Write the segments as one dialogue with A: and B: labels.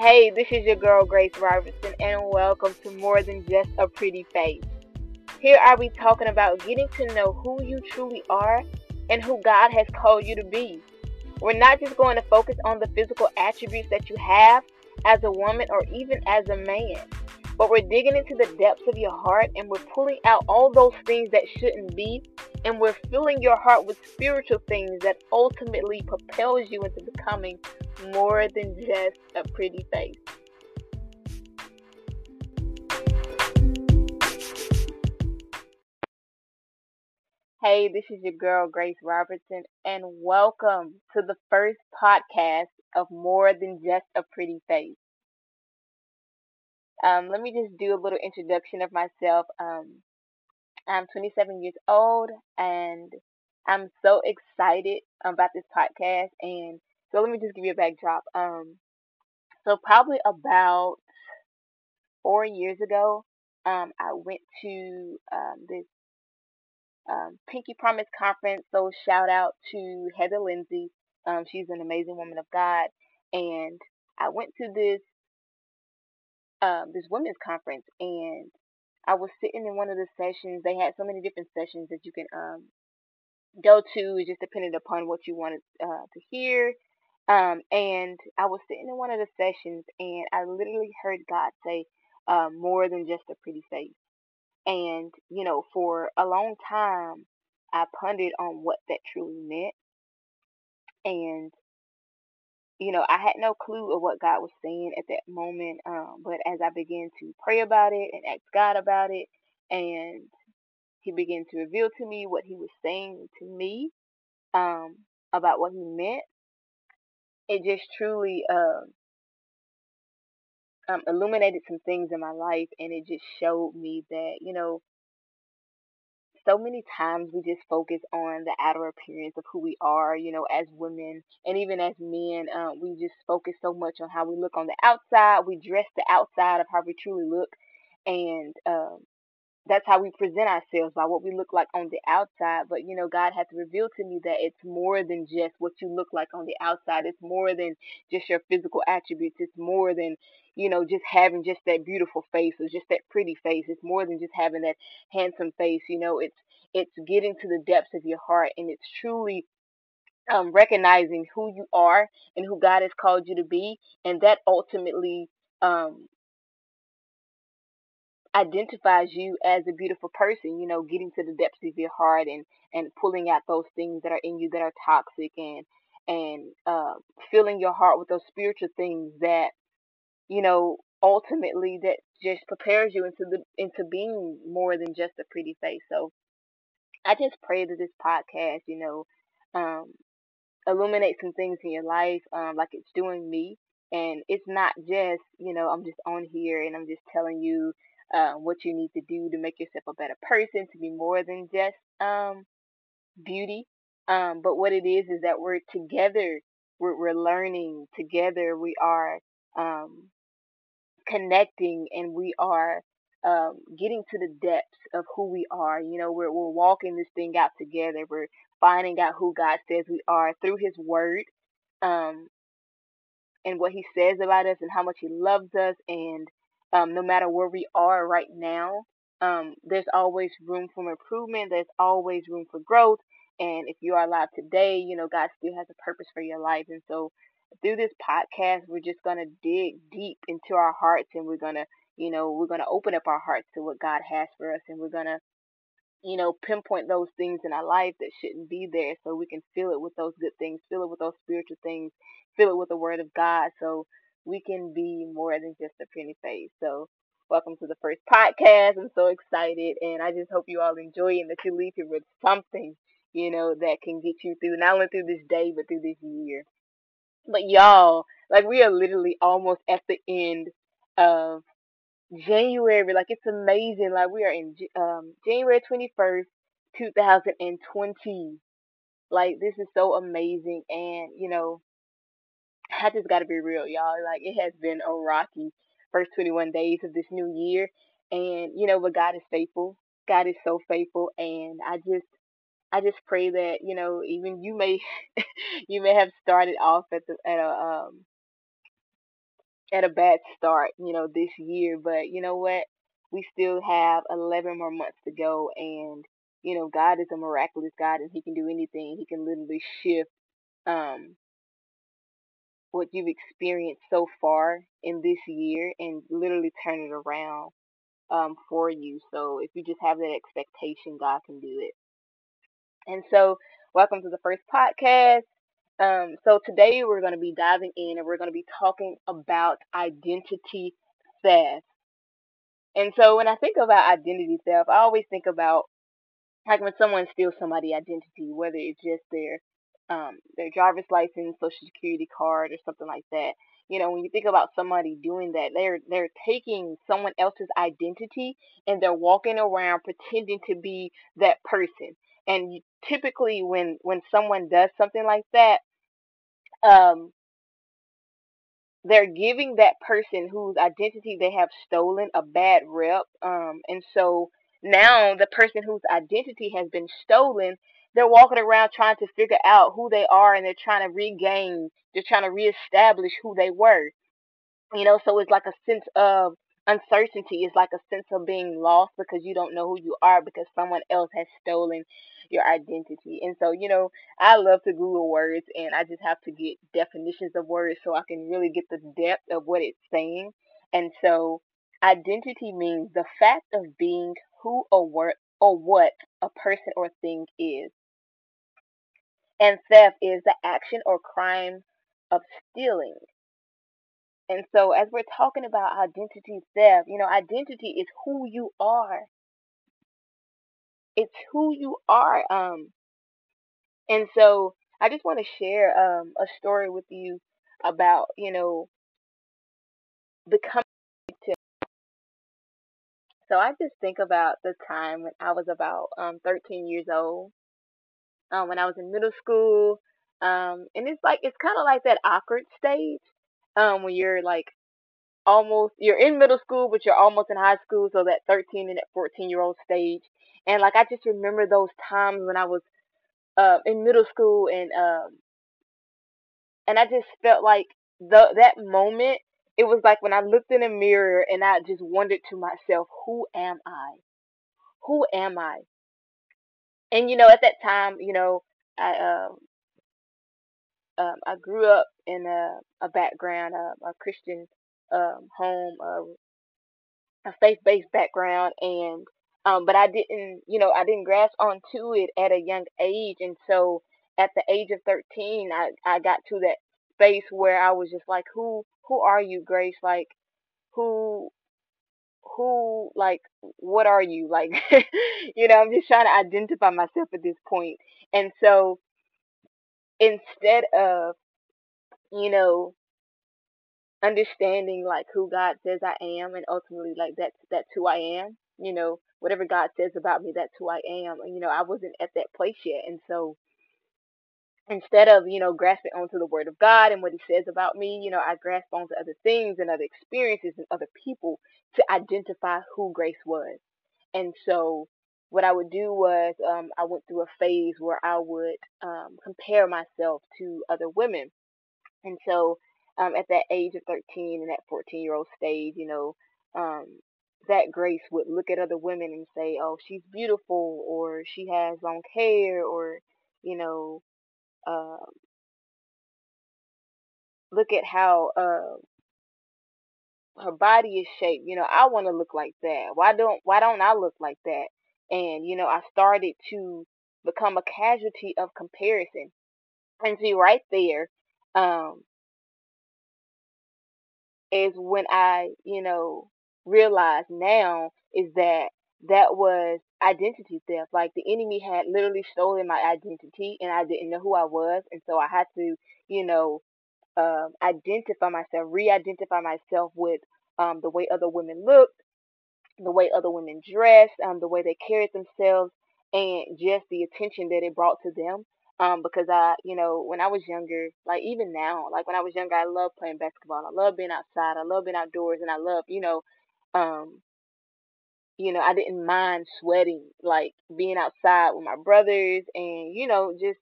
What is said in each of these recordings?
A: Hey, this is your girl Grace Robertson, and welcome to More Than Just a Pretty Face. Here I'll be talking about getting to know who you truly are and who God has called you to be. We're not just going to focus on the physical attributes that you have as a woman or even as a man, but we're digging into the depths of your heart and we're pulling out all those things that shouldn't be and we're filling your heart with spiritual things that ultimately propels you into becoming more than just a pretty face. Hey, this is your girl Grace Robertson, and welcome to the first podcast of More Than Just a Pretty Face. Um, let me just do a little introduction of myself. Um, I'm 27 years old and I'm so excited about this podcast. And so let me just give you a backdrop. Um, so probably about four years ago, um, I went to um, this um, Pinky Promise conference. So shout out to Heather Lindsey. Um, she's an amazing woman of God, and I went to this um, this women's conference, and I was sitting in one of the sessions. They had so many different sessions that you can um, go to, just depending upon what you wanted uh, to hear. Um, and I was sitting in one of the sessions, and I literally heard God say, uh, "More than just a pretty face." And you know, for a long time, I pondered on what that truly meant, and you know, I had no clue of what God was saying at that moment. Um, but as I began to pray about it and ask God about it, and He began to reveal to me what He was saying to me um, about what He meant, it just truly um, um, illuminated some things in my life, and it just showed me that you know so many times we just focus on the outer appearance of who we are, you know, as women and even as men. Uh, we just focus so much on how we look on the outside. We dress the outside of how we truly look, and um, that's how we present ourselves by what we look like on the outside. But you know, God has revealed to me that it's more than just what you look like on the outside. It's more than just your physical attributes. It's more than you know just having just that beautiful face or just that pretty face. It's more than just having that handsome face. You know, it's it's getting to the depths of your heart and it's truly um, recognizing who you are and who God has called you to be, and that ultimately um, identifies you as a beautiful person, you know, getting to the depths of your heart and and pulling out those things that are in you that are toxic and and uh, filling your heart with those spiritual things that you know ultimately that just prepares you into the into being more than just a pretty face. So I just pray that this podcast, you know, um, illuminate some things in your life, um, like it's doing me. And it's not just, you know, I'm just on here and I'm just telling you uh, what you need to do to make yourself a better person, to be more than just um, beauty. Um, but what it is is that we're together, we're, we're learning together, we are um, connecting, and we are um, getting to the depths of who we are. You know, we're, we're walking this thing out together. We're finding out who God says we are through His Word. Um, and what he says about us and how much he loves us and um, no matter where we are right now um, there's always room for improvement there's always room for growth and if you are alive today you know god still has a purpose for your life and so through this podcast we're just going to dig deep into our hearts and we're going to you know we're going to open up our hearts to what god has for us and we're going to you know, pinpoint those things in our life that shouldn't be there so we can fill it with those good things, fill it with those spiritual things, fill it with the word of God. So we can be more than just a pretty face. So welcome to the first podcast. I'm so excited and I just hope you all enjoy it and that you leave here with something, you know, that can get you through not only through this day but through this year. But y'all, like we are literally almost at the end of January, like it's amazing. Like we are in um January 21st, 2020. Like this is so amazing and you know, I just got to be real, y'all. Like it has been a rocky first 21 days of this new year and you know, but God is faithful. God is so faithful and I just I just pray that, you know, even you may you may have started off at the at a um at a bad start, you know, this year. But you know what? We still have 11 more months to go, and you know, God is a miraculous God, and He can do anything. He can literally shift um, what you've experienced so far in this year and literally turn it around um, for you. So if you just have that expectation, God can do it. And so, welcome to the first podcast. Um, so today we're going to be diving in and we're going to be talking about identity theft. And so when I think about identity theft, I always think about like when someone steals somebody's identity, whether it's just their um, their driver's license, social security card, or something like that. You know, when you think about somebody doing that, they're they're taking someone else's identity and they're walking around pretending to be that person. And you, typically, when when someone does something like that, um, they're giving that person whose identity they have stolen a bad rep. Um, and so now the person whose identity has been stolen, they're walking around trying to figure out who they are and they're trying to regain, they're trying to reestablish who they were. You know, so it's like a sense of uncertainty. It's like a sense of being lost because you don't know who you are because someone else has stolen your identity. And so, you know, I love to Google words and I just have to get definitions of words so I can really get the depth of what it's saying. And so, identity means the fact of being who or what or what a person or thing is. And theft is the action or crime of stealing. And so, as we're talking about identity theft, you know, identity is who you are. It's who you are. Um, and so, I just want to share um, a story with you about, you know, becoming. So, I just think about the time when I was about um, 13 years old, um, when I was in middle school. Um, and it's like, it's kind of like that awkward stage um, when you're like almost you're in middle school but you're almost in high school so that 13 and that 14 year old stage and like i just remember those times when i was uh, in middle school and um and i just felt like the that moment it was like when i looked in a mirror and i just wondered to myself who am i who am i and you know at that time you know i um um, I grew up in a, a background, uh, a Christian um, home, uh, a faith-based background, and um, but I didn't, you know, I didn't grasp onto it at a young age, and so at the age of 13, I I got to that space where I was just like, who who are you, Grace? Like, who who like what are you like you know i'm just trying to identify myself at this point and so instead of you know understanding like who God says I am and ultimately like that's that's who I am. You know, whatever God says about me, that's who I am. And you know, I wasn't at that place yet. And so instead of, you know, grasping onto the word of God and what he says about me, you know, I grasped onto other things and other experiences and other people to identify who Grace was. And so what I would do was um, I went through a phase where I would um, compare myself to other women and so, um, at that age of 13 and that 14 year old stage, you know, um, that Grace would look at other women and say, oh, she's beautiful, or she has long hair, or, you know, uh, look at how uh, her body is shaped. You know, I want to look like that. Why don't Why don't I look like that? And you know, I started to become a casualty of comparison. And see, right there, um, is when I, you know, realize now is that that was identity theft. Like the enemy had literally stolen my identity and I didn't know who I was. And so I had to, you know, um, identify myself, re identify myself with um, the way other women looked, the way other women dressed, um, the way they carried themselves, and just the attention that it brought to them. Um, because I, you know, when I was younger, like even now, like when I was younger, I loved playing basketball. I love being outside. I love being outdoors, and I love, you know, um, you know, I didn't mind sweating, like being outside with my brothers, and you know, just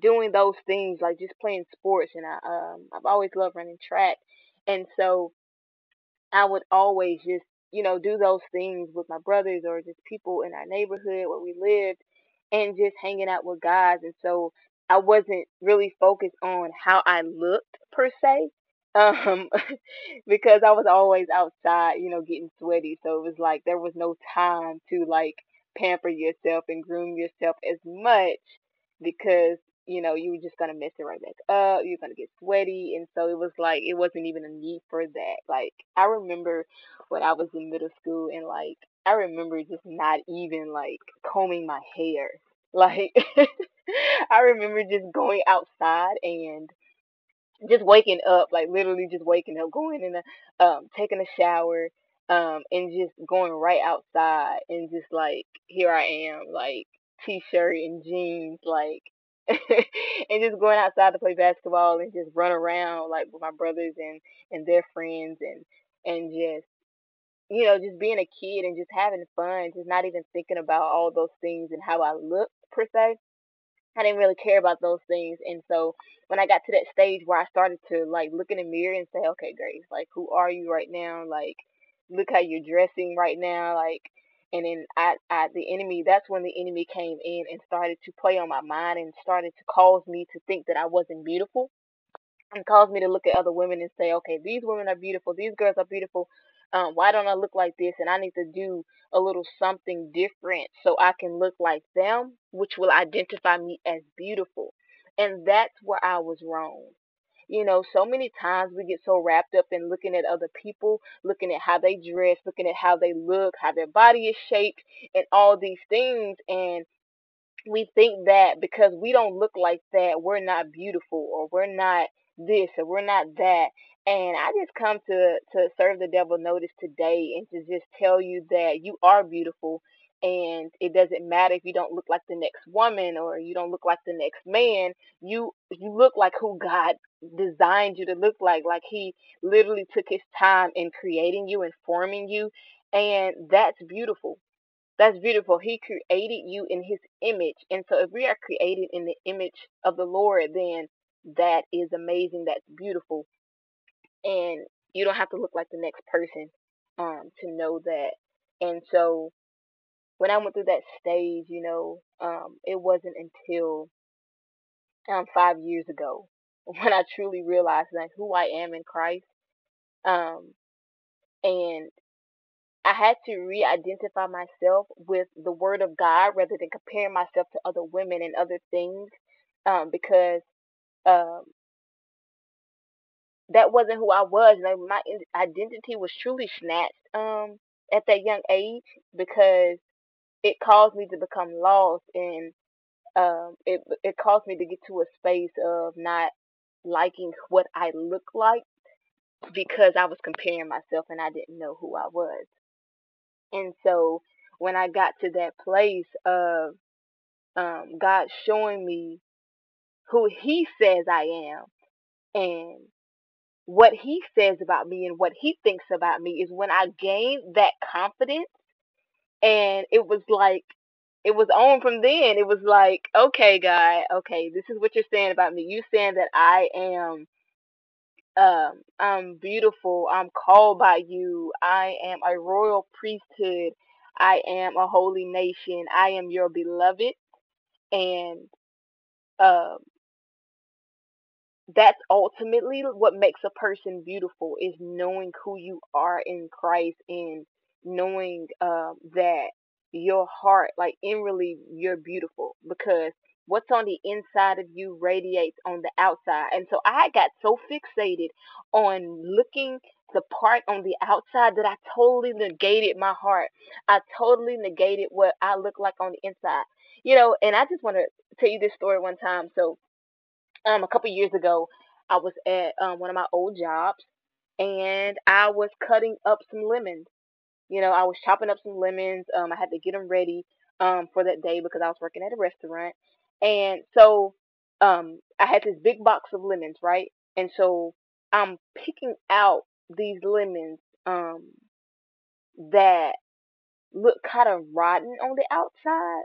A: doing those things, like just playing sports. And I, um, I've always loved running track, And so I would always just, you know, do those things with my brothers or just people in our neighborhood where we lived and just hanging out with guys. And so I wasn't really focused on how I looked per se. Um, because I was always outside, you know, getting sweaty. So it was like there was no time to like pamper yourself and groom yourself as much because you know, you were just gonna mess it right back up. You're gonna get sweaty, and so it was like it wasn't even a need for that. Like I remember when I was in middle school, and like I remember just not even like combing my hair. Like I remember just going outside and just waking up, like literally just waking up, going in a um taking a shower, um, and just going right outside and just like here I am, like t-shirt and jeans, like and just going outside to play basketball and just run around like with my brothers and and their friends and and just you know just being a kid and just having fun, just not even thinking about all those things and how I looked per se. I didn't really care about those things. And so when I got to that stage where I started to like look in the mirror and say, okay, Grace, like, who are you right now? Like, look how you're dressing right now. Like, and then I, I, the enemy, that's when the enemy came in and started to play on my mind and started to cause me to think that I wasn't beautiful and caused me to look at other women and say, okay, these women are beautiful, these girls are beautiful. Um, why don't I look like this? And I need to do a little something different so I can look like them, which will identify me as beautiful. And that's where I was wrong. You know, so many times we get so wrapped up in looking at other people, looking at how they dress, looking at how they look, how their body is shaped, and all these things. And we think that because we don't look like that, we're not beautiful or we're not this or we're not that. And I just come to to serve the devil notice today and to just tell you that you are beautiful and it doesn't matter if you don't look like the next woman or you don't look like the next man. You you look like who God designed you to look like. Like he literally took his time in creating you and forming you and that's beautiful that's beautiful. He created you in his image. And so if we are created in the image of the Lord, then that is amazing. That's beautiful. And you don't have to look like the next person um to know that. And so when I went through that stage, you know, um, it wasn't until um five years ago when I truly realized like who I am in Christ. Um and I had to re-identify myself with the Word of God rather than comparing myself to other women and other things, um, because um, that wasn't who I was. Like my identity was truly snatched um, at that young age because it caused me to become lost and um, it it caused me to get to a space of not liking what I look like because I was comparing myself and I didn't know who I was. And so when I got to that place of um, God showing me who He says I am and what He says about me and what He thinks about me is when I gained that confidence. And it was like, it was on from then. It was like, okay, God, okay, this is what you're saying about me. You saying that I am um I'm beautiful. I'm called by you. I am a royal priesthood. I am a holy nation. I am your beloved and um that's ultimately what makes a person beautiful is knowing who you are in Christ and knowing um, that your heart, like inwardly, you're beautiful because what's on the inside of you radiates on the outside. And so I got so fixated on looking the part on the outside that I totally negated my heart. I totally negated what I look like on the inside. You know, and I just want to tell you this story one time. So, um a couple years ago I was at um one of my old jobs and I was cutting up some lemons. You know, I was chopping up some lemons. Um I had to get them ready um for that day because I was working at a restaurant. And so um I had this big box of lemons, right? And so I'm picking out these lemons um that look kind of rotten on the outside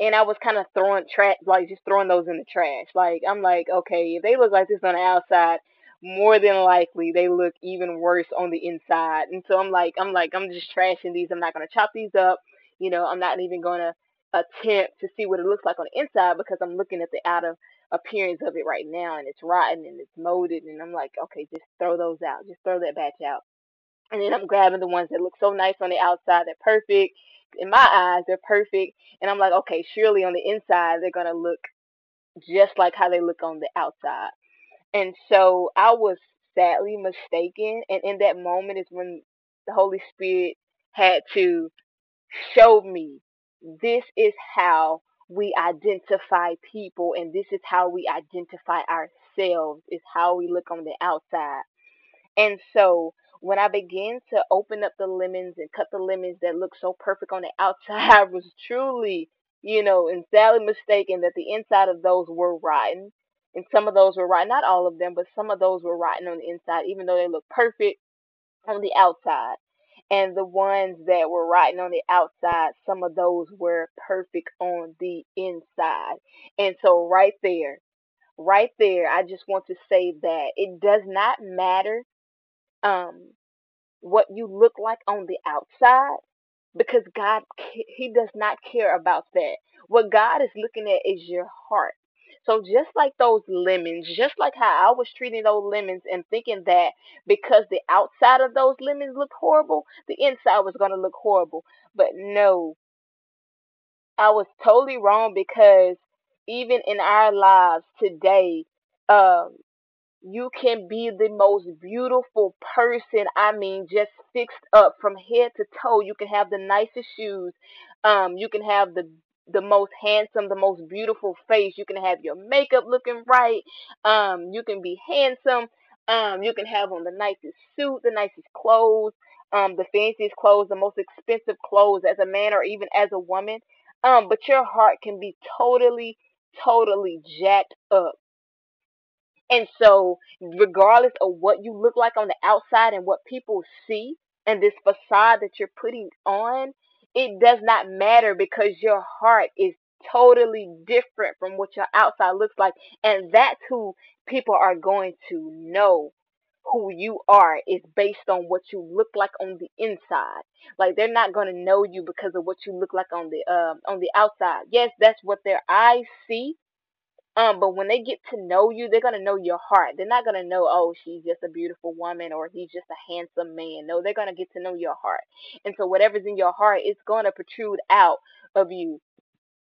A: and I was kind of throwing trash, like just throwing those in the trash. Like I'm like, okay, if they look like this on the outside, more than likely they look even worse on the inside. And so I'm like, I'm like, I'm just trashing these. I'm not gonna chop these up. You know, I'm not even gonna attempt to see what it looks like on the inside because I'm looking at the outer appearance of it right now and it's rotten and it's molded and I'm like, okay, just throw those out. Just throw that batch out. And then I'm grabbing the ones that look so nice on the outside. They're perfect. In my eyes, they're perfect. And I'm like, okay, surely on the inside, they're going to look just like how they look on the outside. And so I was sadly mistaken. And in that moment is when the Holy Spirit had to show me this is how we identify people and this is how we identify ourselves, is how we look on the outside. And so when I began to open up the lemons and cut the lemons that looked so perfect on the outside, I was truly, you know, and sadly mistaken that the inside of those were rotten. And some of those were rotten, not all of them, but some of those were rotten on the inside, even though they looked perfect on the outside. And the ones that were rotten on the outside, some of those were perfect on the inside. And so, right there, right there, I just want to say that it does not matter um, what you look like on the outside because God, He does not care about that. What God is looking at is your heart. So just like those lemons, just like how I was treating those lemons and thinking that because the outside of those lemons looked horrible, the inside was going to look horrible. But no, I was totally wrong because even in our lives today, um, you can be the most beautiful person. I mean, just fixed up from head to toe. You can have the nicest shoes. Um, you can have the the most handsome, the most beautiful face. You can have your makeup looking right. Um, you can be handsome. Um, you can have on the nicest suit, the nicest clothes, um, the fanciest clothes, the most expensive clothes as a man or even as a woman. Um, but your heart can be totally, totally jacked up and so, regardless of what you look like on the outside and what people see, and this facade that you're putting on, it does not matter because your heart is totally different from what your outside looks like. And that's who people are going to know who you are is based on what you look like on the inside. Like they're not going to know you because of what you look like on the um on the outside. Yes, that's what their eyes see, um, but when they get to know you, they're gonna know your heart. They're not gonna know, oh, she's just a beautiful woman or he's just a handsome man. No, they're gonna get to know your heart. And so whatever's in your heart it's gonna protrude out of you.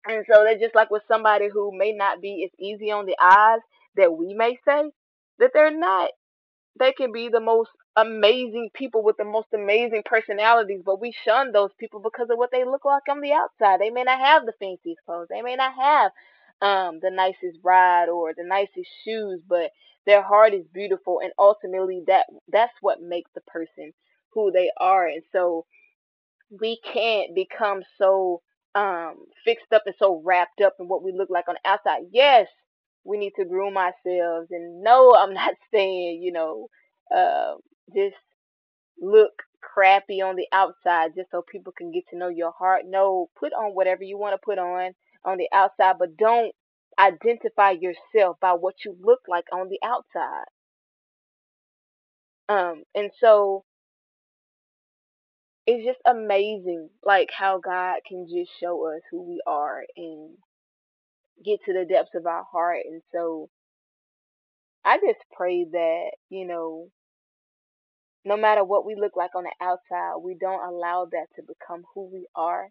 A: And so they're just like with somebody who may not be as easy on the eyes that we may say, that they're not they can be the most amazing people with the most amazing personalities, but we shun those people because of what they look like on the outside. They may not have the fanciest clothes. They may not have um the nicest ride or the nicest shoes, but their heart is beautiful and ultimately that that's what makes the person who they are. And so we can't become so um fixed up and so wrapped up in what we look like on the outside. Yes, we need to groom ourselves and no, I'm not saying, you know, uh just look crappy on the outside just so people can get to know your heart. No, put on whatever you want to put on on the outside, but don't identify yourself by what you look like on the outside. Um, and so it's just amazing, like how God can just show us who we are and get to the depths of our heart. And so I just pray that, you know, no matter what we look like on the outside, we don't allow that to become who we are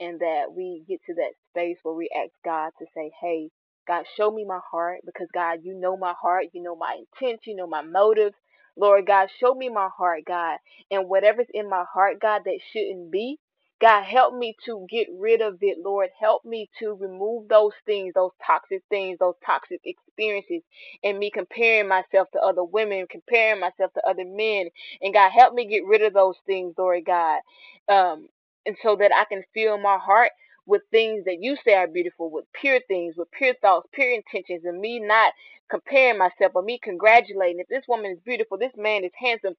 A: and that we get to that space where we ask God to say, hey, God, show me my heart because God, you know my heart, you know my intent, you know my motives. Lord God, show me my heart, God, and whatever's in my heart, God, that shouldn't be. God, help me to get rid of it, Lord. Help me to remove those things, those toxic things, those toxic experiences, and me comparing myself to other women, comparing myself to other men. And God, help me get rid of those things, Lord God. Um, and so that I can fill my heart with things that you say are beautiful, with pure things, with pure thoughts, pure intentions, and me not comparing myself or me congratulating. If this woman is beautiful, this man is handsome.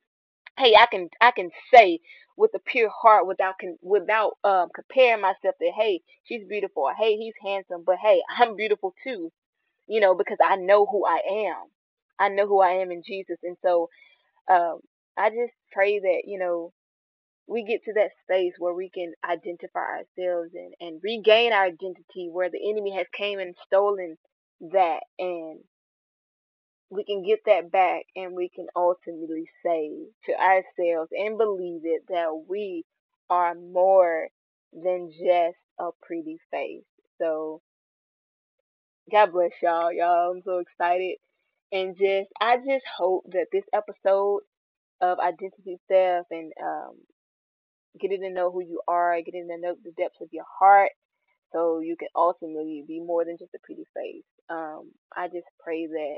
A: Hey, I can I can say with a pure heart without without um comparing myself that hey she's beautiful hey he's handsome, but hey I'm beautiful too, you know because I know who I am. I know who I am in Jesus. And so um, I just pray that, you know, we get to that space where we can identify ourselves and, and regain our identity where the enemy has came and stolen that and we can get that back and we can ultimately say to ourselves and believe it that we are more than just a pretty face. So God bless y'all. Y'all, I'm so excited. And just I just hope that this episode of identity theft and um getting to know who you are, getting to know the depths of your heart so you can ultimately be more than just a pretty face. Um, I just pray that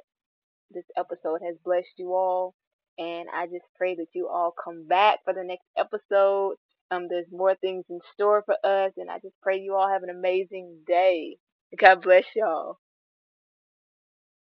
A: this episode has blessed you all. And I just pray that you all come back for the next episode. Um, there's more things in store for us, and I just pray you all have an amazing day. God bless y'all.